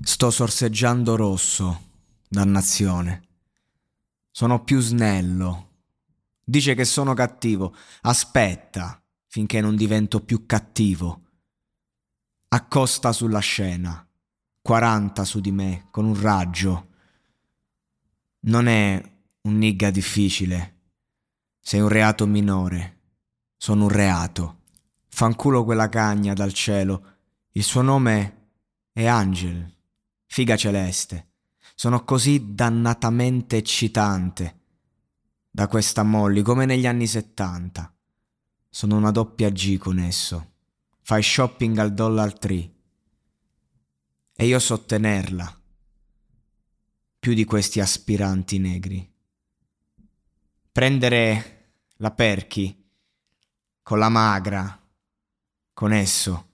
Sto sorseggiando rosso, dannazione. Sono più snello. Dice che sono cattivo. Aspetta finché non divento più cattivo. Accosta sulla scena. 40 su di me con un raggio. Non è un nigga difficile. Sei un reato minore. Sono un reato. Fanculo quella cagna dal cielo. Il suo nome è Angel. Figa celeste. Sono così dannatamente eccitante. Da questa Molly, come negli anni 70. Sono una doppia G con esso. Fai shopping al Dollar Tree. E io so tenerla. Più di questi aspiranti negri. Prendere la Perky con la magra, con esso.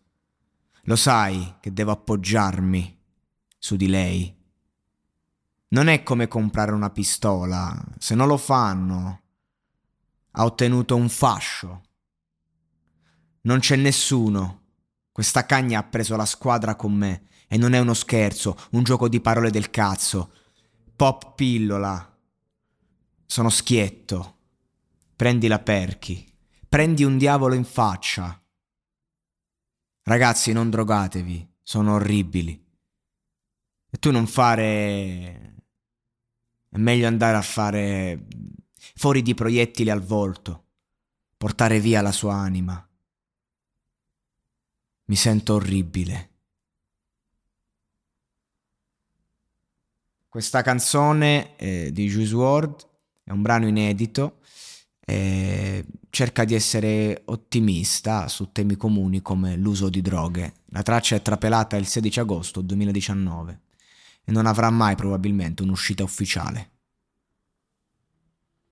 Lo sai che devo appoggiarmi su di lei. Non è come comprare una pistola, se non lo fanno, ha ottenuto un fascio. Non c'è nessuno. Questa cagna ha preso la squadra con me e non è uno scherzo, un gioco di parole del cazzo. Pop pillola. Sono schietto. Prendi la perchi. Prendi un diavolo in faccia. Ragazzi, non drogatevi, sono orribili. E tu non fare... È meglio andare a fare fuori di proiettili al volto, portare via la sua anima. Mi sento orribile. Questa canzone eh, di Juice WRLD è un brano inedito e cerca di essere ottimista su temi comuni come l'uso di droghe. La traccia è trapelata il 16 agosto 2019 e non avrà mai probabilmente un'uscita ufficiale.